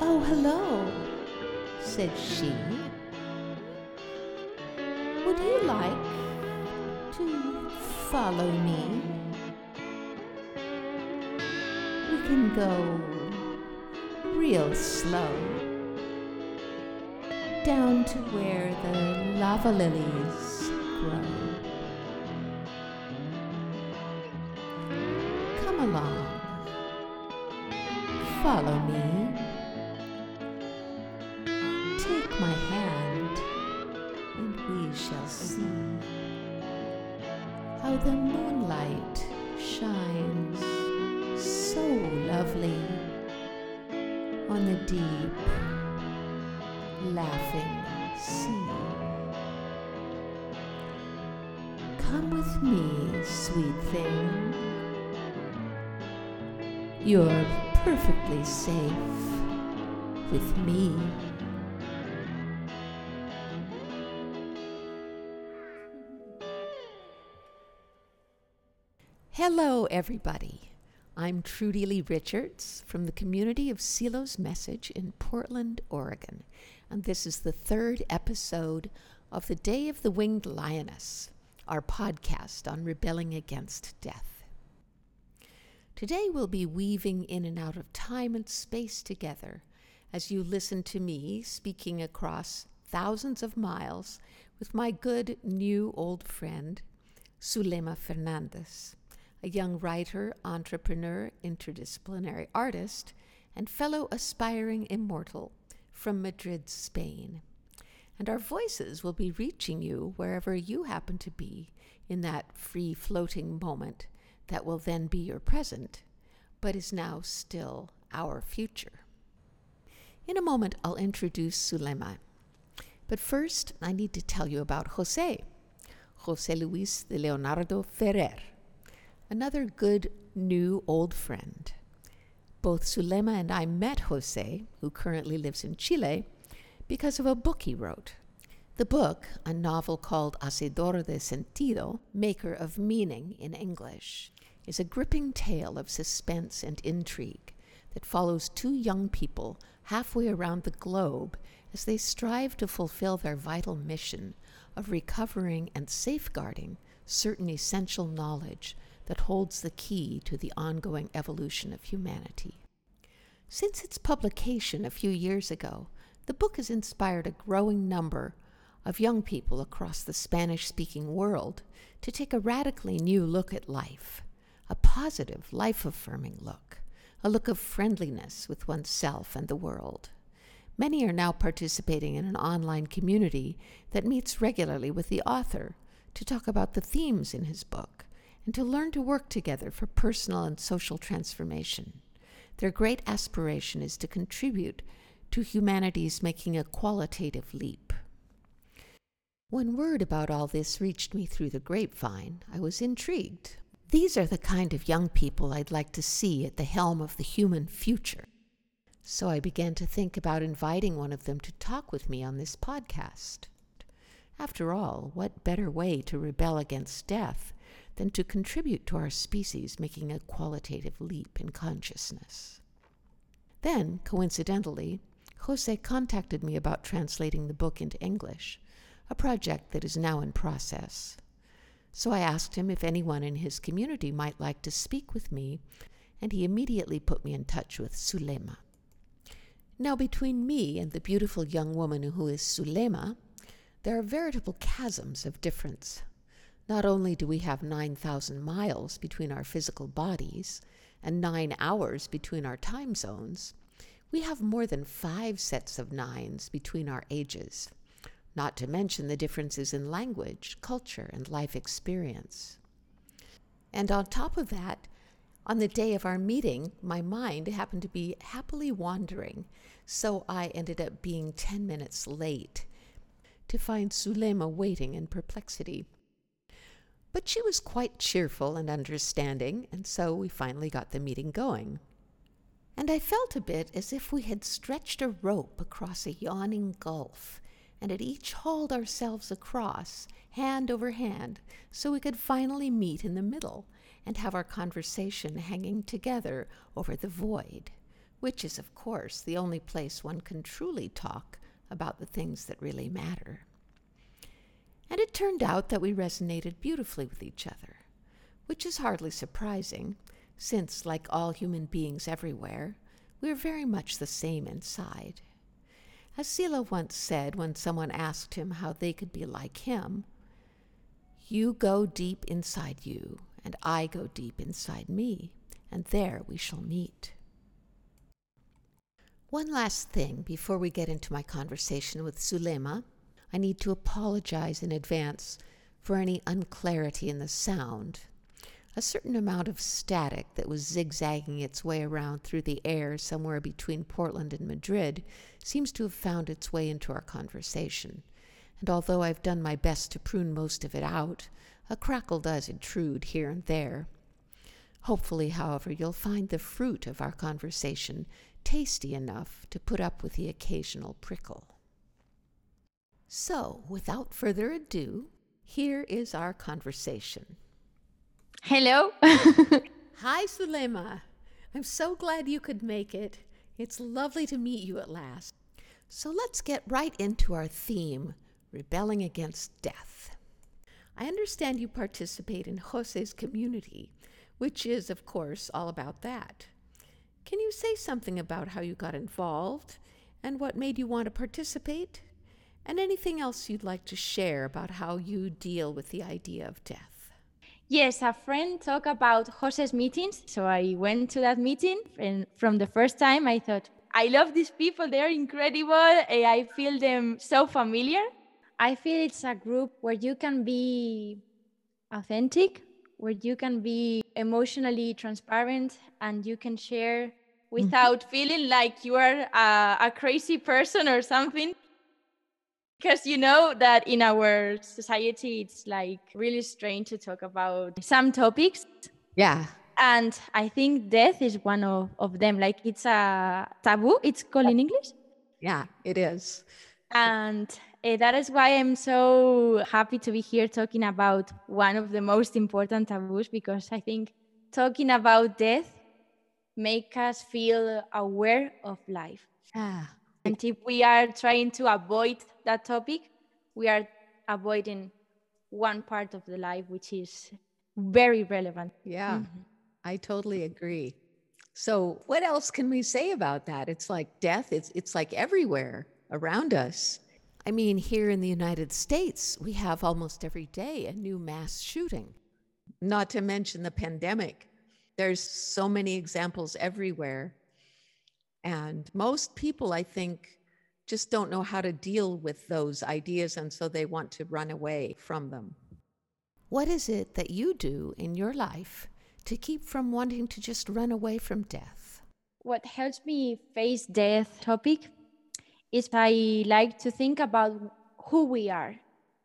Oh, hello, said she. Would you like to follow me? We can go real slow down to where the lava lilies grow. Come along, follow me. Safe with me. Hello, everybody. I'm Trudy Lee Richards from the community of Silo's Message in Portland, Oregon, and this is the third episode of The Day of the Winged Lioness, our podcast on rebelling against death. Today we'll be weaving in and out of time and space together as you listen to me speaking across thousands of miles with my good new old friend, Zulema Fernandez a young writer, entrepreneur, interdisciplinary artist, and fellow aspiring immortal from Madrid, Spain. And our voices will be reaching you wherever you happen to be in that free floating moment that will then be your present, but is now still our future. In a moment, I'll introduce Zulema. But first, I need to tell you about Jose, Jose Luis de Leonardo Ferrer another good new old friend. Both Zulema and I met Jose, who currently lives in Chile, because of a book he wrote. The book, a novel called Hacedor de Sentido, Maker of Meaning in English, is a gripping tale of suspense and intrigue that follows two young people halfway around the globe as they strive to fulfill their vital mission of recovering and safeguarding certain essential knowledge that holds the key to the ongoing evolution of humanity. Since its publication a few years ago, the book has inspired a growing number of young people across the Spanish speaking world to take a radically new look at life, a positive, life affirming look, a look of friendliness with oneself and the world. Many are now participating in an online community that meets regularly with the author to talk about the themes in his book and to learn to work together for personal and social transformation. Their great aspiration is to contribute to humanity's making a qualitative leap. When word about all this reached me through the grapevine, I was intrigued. These are the kind of young people I'd like to see at the helm of the human future. So I began to think about inviting one of them to talk with me on this podcast. After all, what better way to rebel against death than to contribute to our species making a qualitative leap in consciousness. Then, coincidentally, Jose contacted me about translating the book into English, a project that is now in process. So I asked him if anyone in his community might like to speak with me, and he immediately put me in touch with Zulema. Now, between me and the beautiful young woman who is Zulema, there are veritable chasms of difference. Not only do we have 9,000 miles between our physical bodies and nine hours between our time zones, we have more than five sets of nines between our ages, not to mention the differences in language, culture, and life experience. And on top of that, on the day of our meeting, my mind happened to be happily wandering, so I ended up being 10 minutes late to find Zulema waiting in perplexity. But she was quite cheerful and understanding, and so we finally got the meeting going. And I felt a bit as if we had stretched a rope across a yawning gulf and had each hauled ourselves across, hand over hand, so we could finally meet in the middle and have our conversation hanging together over the void, which is, of course, the only place one can truly talk about the things that really matter. And it turned out that we resonated beautifully with each other, which is hardly surprising, since, like all human beings everywhere, we are very much the same inside. As once said when someone asked him how they could be like him, You go deep inside you, and I go deep inside me, and there we shall meet. One last thing before we get into my conversation with Zulema. I need to apologize in advance for any unclarity in the sound. A certain amount of static that was zigzagging its way around through the air somewhere between Portland and Madrid seems to have found its way into our conversation. And although I've done my best to prune most of it out, a crackle does intrude here and there. Hopefully, however, you'll find the fruit of our conversation tasty enough to put up with the occasional prickle. So, without further ado, here is our conversation. Hello. Hi, Zulema. I'm so glad you could make it. It's lovely to meet you at last. So let's get right into our theme rebelling against death. I understand you participate in Jose's community, which is, of course, all about that. Can you say something about how you got involved and what made you want to participate? And anything else you'd like to share about how you deal with the idea of death? Yes, a friend talked about Jose's meetings. So I went to that meeting. And from the first time, I thought, I love these people. They're incredible. I feel them so familiar. I feel it's a group where you can be authentic, where you can be emotionally transparent and you can share mm-hmm. without mm-hmm. feeling like you are a, a crazy person or something because you know that in our society it's like really strange to talk about some topics. Yeah. And i think death is one of, of them. Like it's a taboo. It's called in english. Yeah it is. And uh, that is why I'm so happy to be here talking about one of the most important taboos because I think talking about death make us feel aware of life. Ah. And if we are trying to avoid that topic, we are avoiding one part of the life which is very relevant. Yeah. Mm-hmm. I totally agree. So, what else can we say about that? It's like death, it's it's like everywhere around us. I mean, here in the United States, we have almost every day a new mass shooting. Not to mention the pandemic. There's so many examples everywhere. And most people, I think, just don't know how to deal with those ideas, and so they want to run away from them. What is it that you do in your life to keep from wanting to just run away from death? What helps me face death topic is I like to think about who we are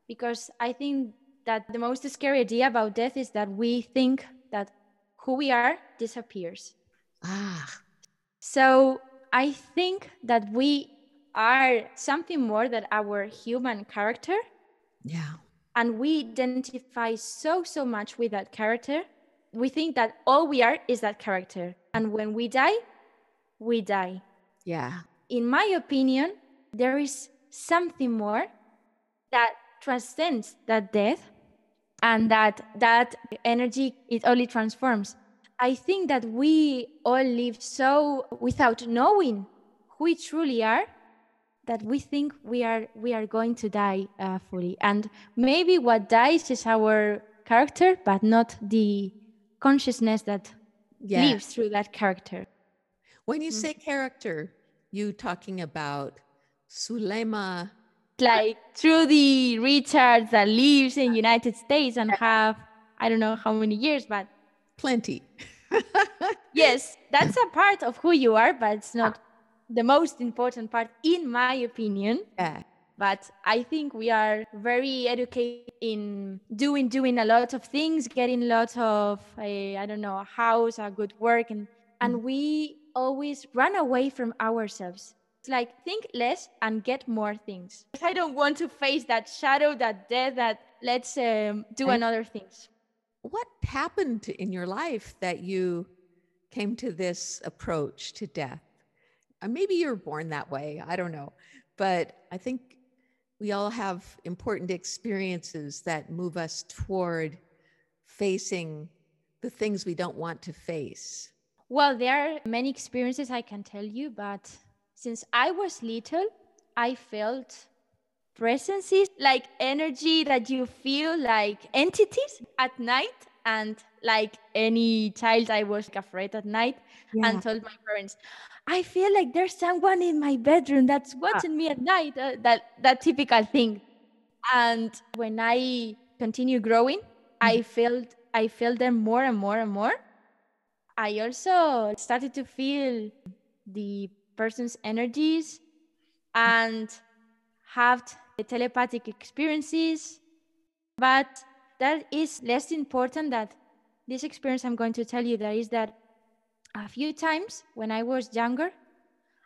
because I think that the most scary idea about death is that we think that who we are disappears. Ah. So I think that we are something more than our human character. Yeah. And we identify so, so much with that character. We think that all we are is that character. And when we die, we die. Yeah in my opinion, there is something more that transcends that death and that that energy it only transforms i think that we all live so without knowing who we truly are that we think we are we are going to die uh, fully and maybe what dies is our character but not the consciousness that yeah. lives through that character when you mm-hmm. say character you talking about Zulema Like Trudy Richards that lives in United States and have I don't know how many years, but plenty. yes, that's a part of who you are, but it's not the most important part, in my opinion. Yeah. But I think we are very educated in doing doing a lot of things, getting lots of a, I don't know a house, a good work, and and mm. we always run away from ourselves. It's like think less and get more things. I don't want to face that shadow, that death, that let's um, do I, another things. What happened in your life that you came to this approach to death? Uh, maybe you're born that way. I don't know. But I think we all have important experiences that move us toward facing the things we don't want to face. Well, there are many experiences I can tell you, but since I was little, I felt presences like energy that you feel like entities at night and like any child i was afraid at night yeah. and told my parents i feel like there's someone in my bedroom that's watching ah. me at night uh, that that typical thing and when i continue growing mm-hmm. i felt i felt them more and more and more i also started to feel the person's energies and have telepathic experiences but that is less important that this experience i'm going to tell you that is that a few times when i was younger.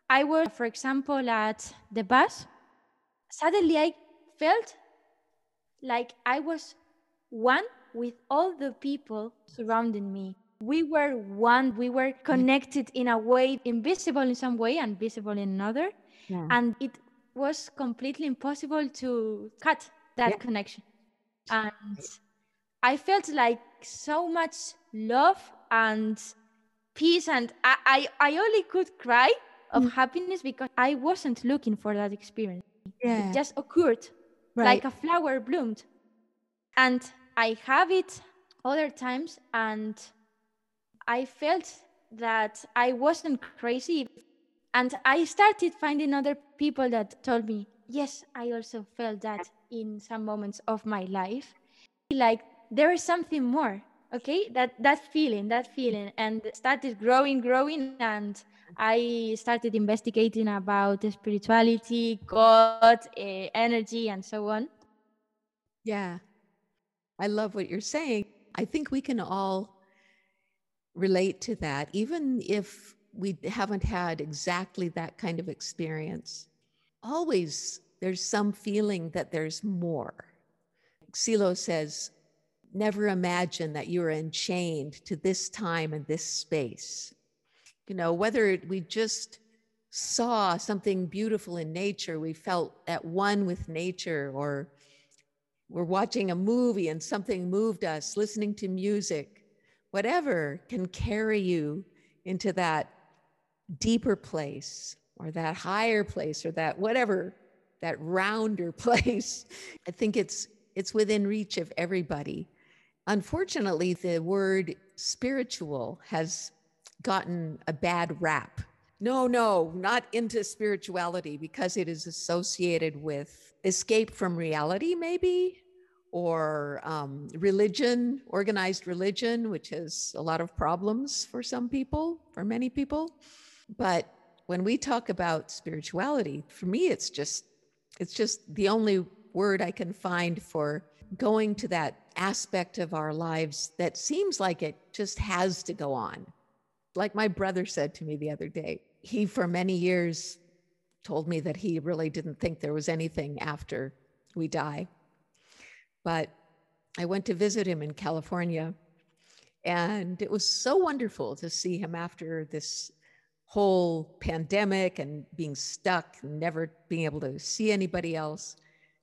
I was for example at the bus. Suddenly i felt like i was one with all the people surrounding me. We were one we were connected in a way invisible in some way and visible in another. Yeah. and it was completely impossible to cut that yeah. connection. And I felt like so much love and peace, and I, I, I only could cry of mm. happiness because I wasn't looking for that experience. Yeah. It just occurred right. like a flower bloomed. And I have it other times, and I felt that I wasn't crazy. And I started finding other people that told me, yes, I also felt that in some moments of my life like there is something more okay that that feeling that feeling. And started growing growing and i started investigating about spirituality god uh, energy and so on. Yeah. I love what you're saying. I think we can all relate to that even if we haven't had exactly that kind of experience. Always there's some feeling that there's more. Silo says, never imagine that you are enchained to this time and this space. You know, whether we just saw something beautiful in nature, we felt at one with nature, or we're watching a movie and something moved us, listening to music, whatever can carry you into that deeper place or that higher place or that whatever, that rounder place. I think it's it's within reach of everybody. Unfortunately, the word spiritual has gotten a bad rap. No, no, not into spirituality because it is associated with escape from reality, maybe, or um, religion, organized religion, which has a lot of problems for some people, for many people. But when we talk about spirituality, for me, it's just it's just the only word I can find for going to that aspect of our lives that seems like it just has to go on. Like my brother said to me the other day, he for many years told me that he really didn't think there was anything after we die. But I went to visit him in California, and it was so wonderful to see him after this whole pandemic and being stuck, never being able to see anybody else.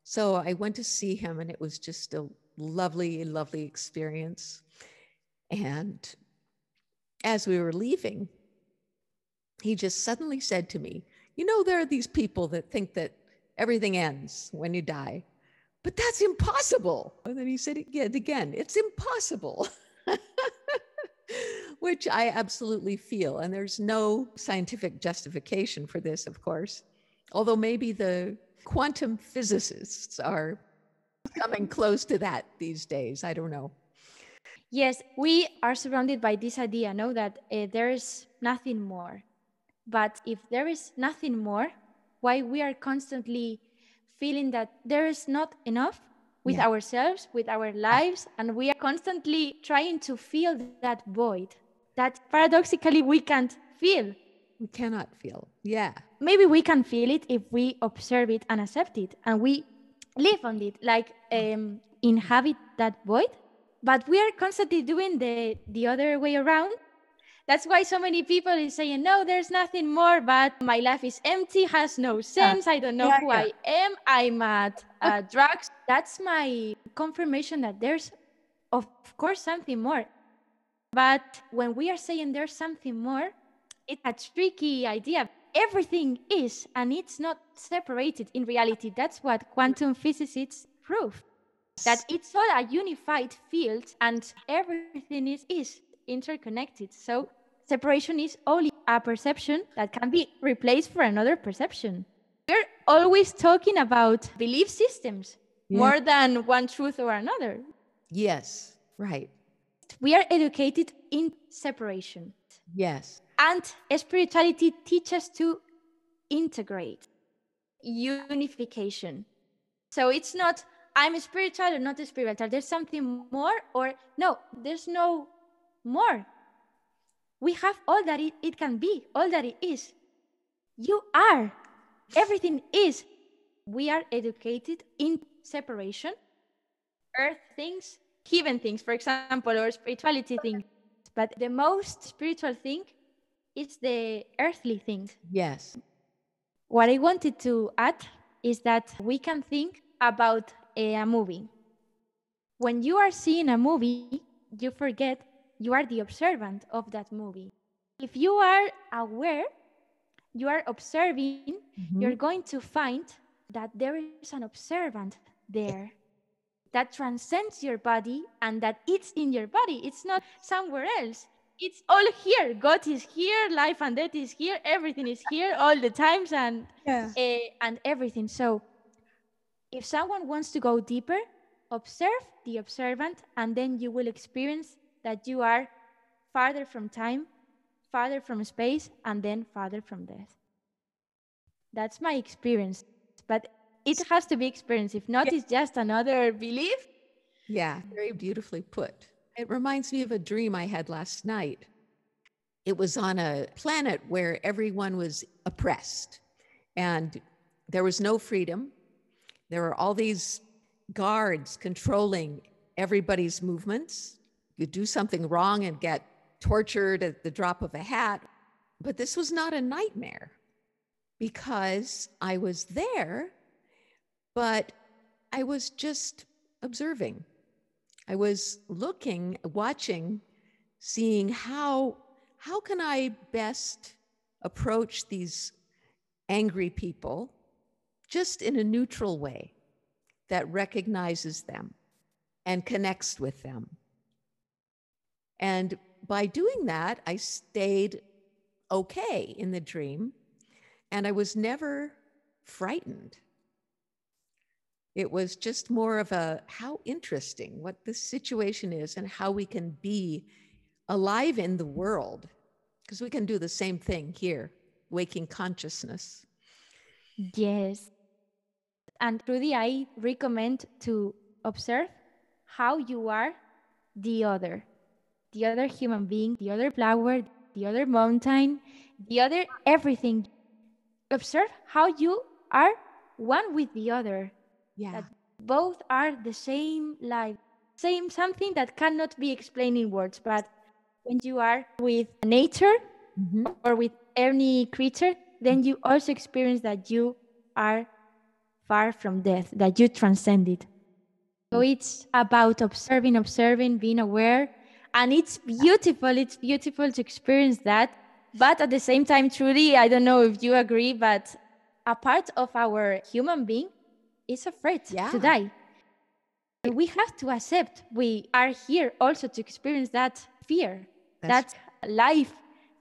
So I went to see him, and it was just a lovely, lovely experience. And as we were leaving, he just suddenly said to me, You know, there are these people that think that everything ends when you die, but that's impossible. And then he said it again, It's impossible. Which I absolutely feel. And there's no scientific justification for this, of course. Although maybe the quantum physicists are coming close to that these days. I don't know. Yes, we are surrounded by this idea, no, that uh, there is nothing more. But if there is nothing more, why we are constantly feeling that there is not enough with yeah. ourselves, with our lives, and we are constantly trying to fill that void that paradoxically we can't feel. We cannot feel. Yeah maybe we can feel it if we observe it and accept it and we live on it like um, inhabit that void but we are constantly doing the the other way around That's why so many people is saying, no, there's nothing more, but my life is empty, has no sense. I don't know Yeah, who yeah. I am. I'm at uh, drugs. That's my confirmation that there's, of course, something more. But when we are saying there's something more, it's a tricky idea. Everything is, and it's not separated in reality. That's what quantum physicists prove that it's all a unified field and everything is, is interconnected. So separation is only a perception that can be replaced for another perception. We're always talking about belief systems Yeah. more than one truth or another. Yes, right. We are educated in separation. Yes. And spirituality teaches to integrate unification. So it's not I'm spiritual or not spiritual. There's something more, or no, there's no more. We have all that it, it can be, all that it is. You are. Everything is. We are educated in separation. Earth things, heaven things, for example, or spirituality things. But the most spiritual thing is the earthly thing. Yes. What I wanted to add is that we can think about a, a movie. When you are seeing a movie, you forget you are the observant of that movie. If you are aware, you are observing, mm-hmm. you're going to find that there is an observant there that transcends your body and that it's in your body. It's not somewhere else. It's all here. God is here, life and death is here, everything is here all the times and Yeah. eh, and everything. So if someone wants to go deeper, observe the observant and then you will experience that you are farther from time, farther from space and then farther from death. That's my experience. But it has to be experienced. If not, it's just another belief. Yeah, very beautifully put. It reminds me of a dream I had last night. It was on a planet where everyone was oppressed and there was no freedom. There were all these guards controlling everybody's movements. You do something wrong and get tortured at the drop of a hat. But this was not a nightmare because I was there, but I was just observing. I was looking, watching, seeing how how can I best approach these angry people just in a neutral way that recognizes them and connects with them. And by doing that, I stayed okay in the dream and I was never frightened. It was just more of a how interesting what this situation is and how we can be alive in the world because we can do the same thing here, waking consciousness. Yes. And Trudy, I recommend to observe how you are the other, the other human being, the other flower, the other mountain, the other everything. Observe how you are one with the other, Yeah. that both are the same life, same something that cannot be explained in words. But when you are with nature, Mhm. or with any creature, then you also experience that you are far from death, that you transcend it. So it's about observing, observing, being aware. And it's beautiful. It's beautiful to experience that. But at the same time, truly, I don't know if you agree, but a part of our human being is afraid Yeah. to die. We have to accept we are here also to experience that fear, That's- that life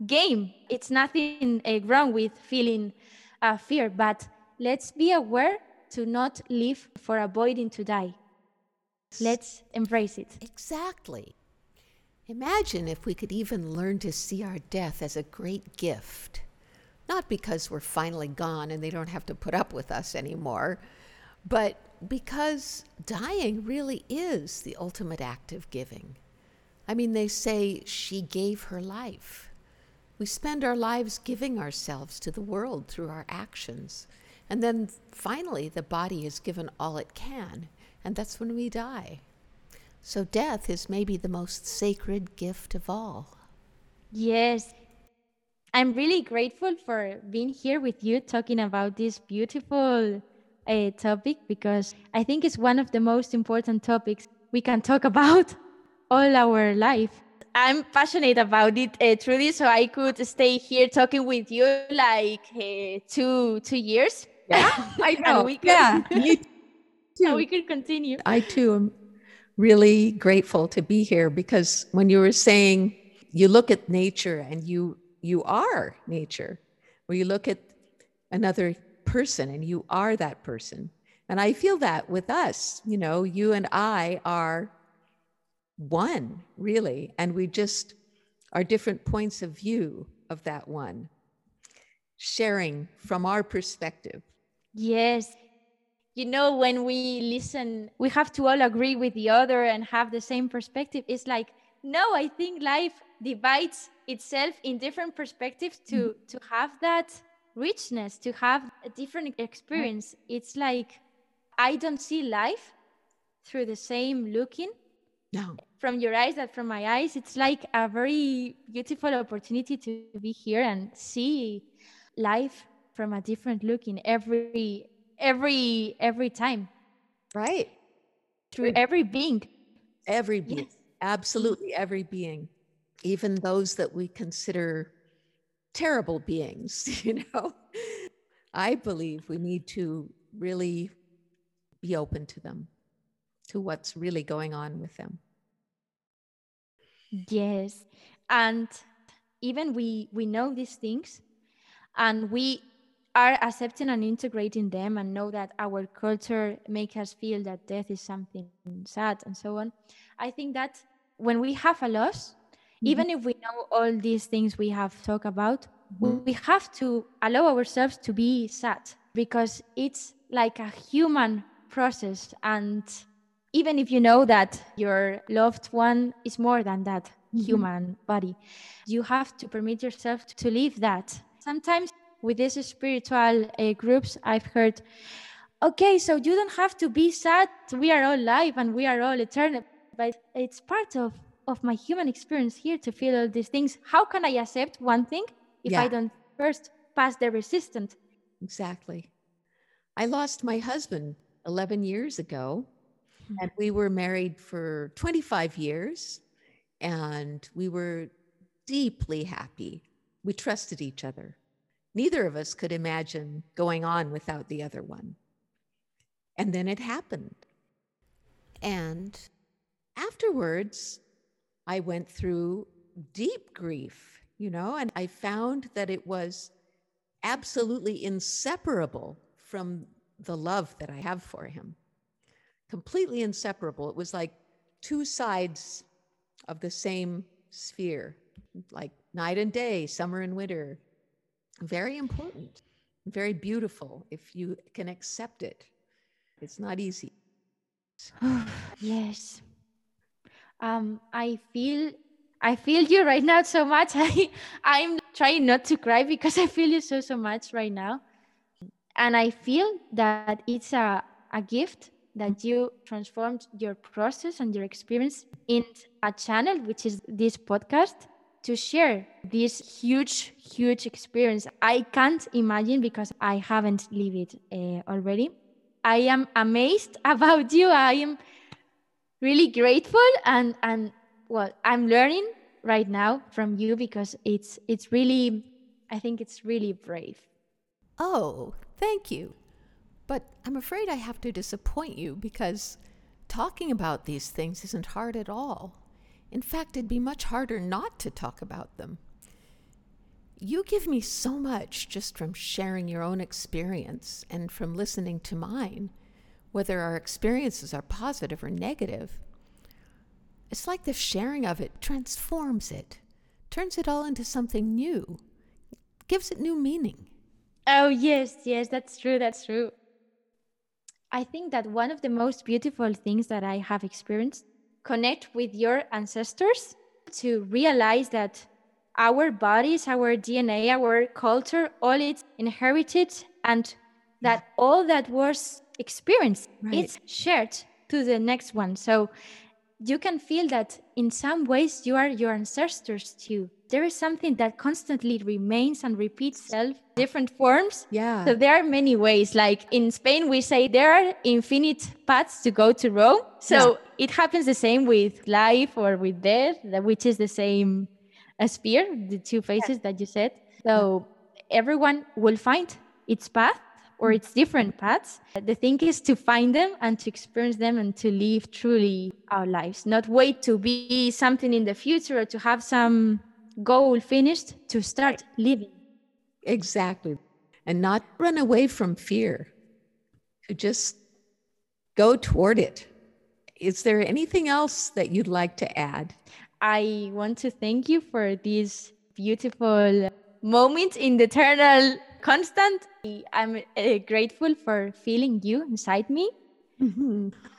game. It's nothing uh, wrong with feeling uh, fear, but let's be aware to not live for avoiding to die. Let's embrace it. Exactly. Imagine if we could even learn to see our death as a great gift. Not because we're finally gone and they don't have to put up with us anymore, but because dying really is the ultimate act of giving. I mean, they say she gave her life. We spend our lives giving ourselves to the world through our actions. And then finally, the body is given all it can, and that's when we die. So death is maybe the most sacred gift of all. Yes. I'm really grateful for being here with you talking about this beautiful uh, topic because I think it's one of the most important topics we can talk about all our life. I'm passionate about it, uh, Trudy, so I could stay here talking with you like uh, two two years. Yeah, I know. we can, yeah, me too. we could continue. I too am really grateful to be here because when you were saying you look at nature and you you are nature, when you look at another person and you are that person. And I feel that with us, you know, you and I are one, really. And we just are different points of view of that one, sharing from our perspective. Yes. You know, when we listen, we have to all agree with the other and have the same perspective. It's like, no, I think life divides itself in different perspectives to mm-hmm. to have that richness, to have a different experience. Right. It's like I don't see life through the same looking no. from your eyes that from my eyes. It's like a very beautiful opportunity to be here and see life from a different looking every every every time. Right. Through every, every being. Every being. Yes. Absolutely every being. Even those that we consider terrible beings, you know. I believe we need to really be open to them, to what's really going on with them. Yes. And even we we know these things and we are accepting and integrating them and know that our culture make us feel that death is something sad and so on. I think that when we have a loss, Mm-hmm. Even if we know all these things we have talked about, mm-hmm. we have to allow ourselves to be sad because it's like a human process. And even if you know that your loved one is more than that mm-hmm. human body, you have to permit yourself to live that. Sometimes with these spiritual uh, groups, I've heard, okay, so you don't have to be sad. We are all live and we are all eternal. But it's part of of my human experience here to feel all these things. How can I accept one thing if yeah. I don't first pass the resistance? Exactly. I lost my husband 11 years ago, mm-hmm. and we were married for 25 years, and we were deeply happy. We trusted each other. Neither of us could imagine going on without the other one. And then it happened. And afterwards, I went through deep grief, you know, and I found that it was absolutely inseparable from the love that I have for him. Completely inseparable. It was like two sides of the same sphere, like night and day, summer and winter. Very important, very beautiful if you can accept it. It's not easy. yes um, I feel I feel you right now so much. I I'm trying not to cry because I feel you so so much right now. And I feel that it's a, a gift that you transformed your process and your experience in a channel, which is this podcast, to share this huge, huge experience. I can't imagine because I haven't lived it uh, already. I am amazed about you. I am really grateful and and well i'm learning right now from you because it's it's really i think it's really brave. Oh thank you. But i'm afraid i have to disappoint you because talking about these things isn't hard at all. In fact it'd be much harder not to talk about them. You give me so much just from sharing your own experience and from listening to mine whether our experiences are positive or negative. It's like the sharing of it transforms it, turns it all into something new, gives it new meaning. Oh, yes, yes, that's true, that's true. I think that one of the most beautiful things that I have experienced connect with your ancestors to realize that our bodies, our DNA, our culture, all it's inherited and that all that was experience. Right. it's shared to the next one. So you can feel that in some ways you are your ancestors too. There is something that constantly remains and repeats itself different forms. Yeah. so there are many ways. Like in spain we say there are infinite paths to go to rome. So Yeah. it happens the same with life or with death that- which is the same uh, sphere the two faces that you said. So everyone will find its path or its different paths the thing is to find them and to experience them and to live truly our lives not wait to be something in the future or to have some goal finished to start living Exactly. And not run away from fear, to just go toward it. Is there anything else that you'd like to add? I want to thank you for this beautiful moment in the eternal constant. I'm uh, grateful for feeling you inside me.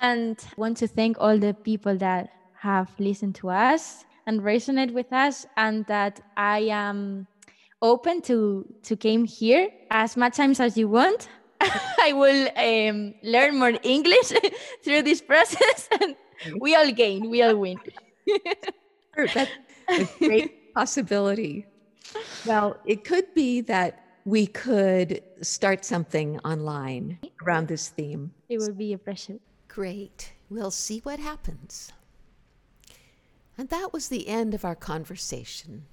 And want to thank all the people that have listened to us and resonate with us and that I am open to to came here as much times as you want. I will um, learn more English through this process and we all gain, we all win. That's a great possibility. Well, it could be that we could start something online around this theme. It would be a pleasure. Great. We'll see what happens. And that was the end of our conversation,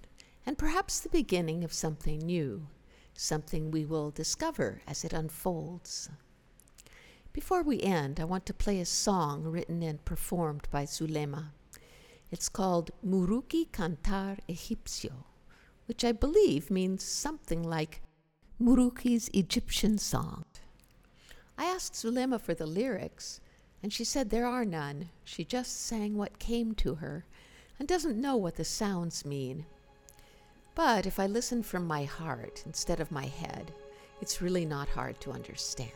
and perhaps the beginning of something new, something we will discover as it unfolds. Before we end, I want to play a song written and performed by Zulema. It's called Muruki Cantar Egipcio, which I believe means something like Muruki's Egyptian song. I asked Zulema for the lyrics, and she said there are none. She just sang what came to her and doesn't know what the sounds mean. But if I listen from my heart instead of my head, it's really not hard to understand.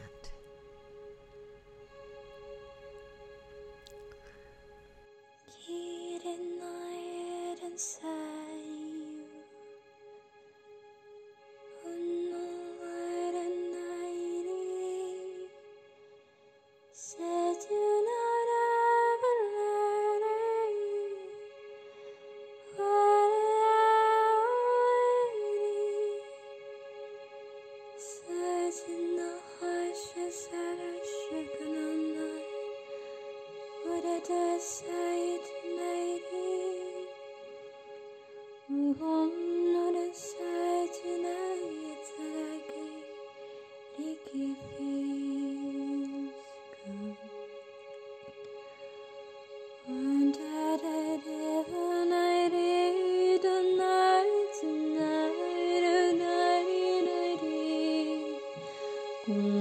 오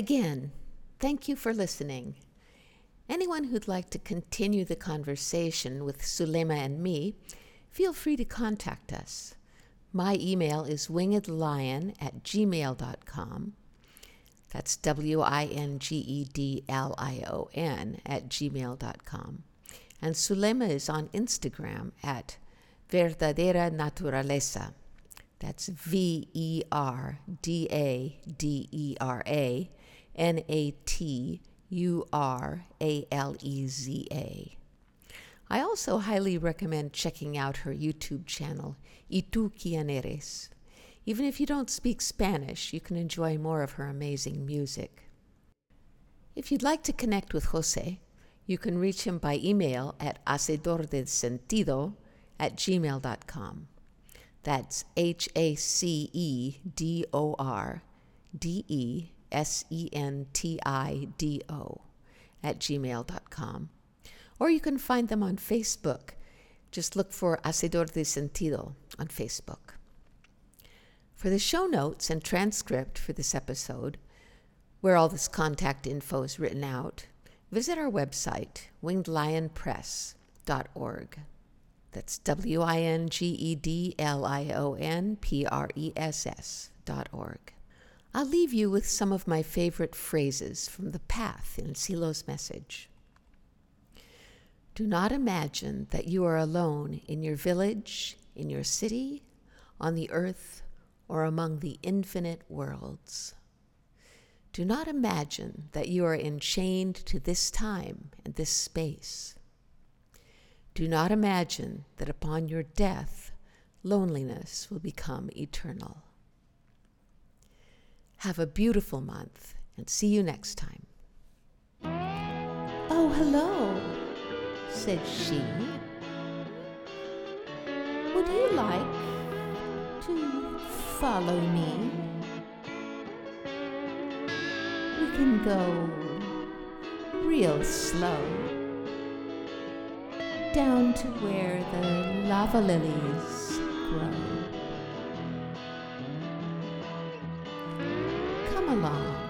Again, thank you for listening. Anyone who'd like to continue the conversation with Zulema and me, feel free to contact us. My email is wingedlion at gmail.com. That's W I N G E D L I O N at gmail.com. And Zulema is on Instagram at Verdadera Naturaleza. That's V E R D A D E R A N A T U R A L E Z A. I also highly recommend checking out her YouTube channel, Y quién eres. Even if you don't speak Spanish, you can enjoy more of her amazing music. If you'd like to connect with Jose, you can reach him by email at hacedordesentido at gmail.com. That's H A C E D O R D E S E N T I D O at gmail.com. Or you can find them on Facebook. Just look for Hacedor de Sentido on Facebook. For the show notes and transcript for this episode, where all this contact info is written out, visit our website, wingedlionpress.org. That's W I N G E D L I O N P R E S S dot org. I'll leave you with some of my favorite phrases from the path in Silo's message. Do not imagine that you are alone in your village, in your city, on the earth, or among the infinite worlds. Do not imagine that you are enchained to this time and this space. Do not imagine that upon your death, loneliness will become eternal. Have a beautiful month and see you next time. Oh, hello, said she. Would you like to follow me? We can go real slow down to where the lava lilies grow. Come along,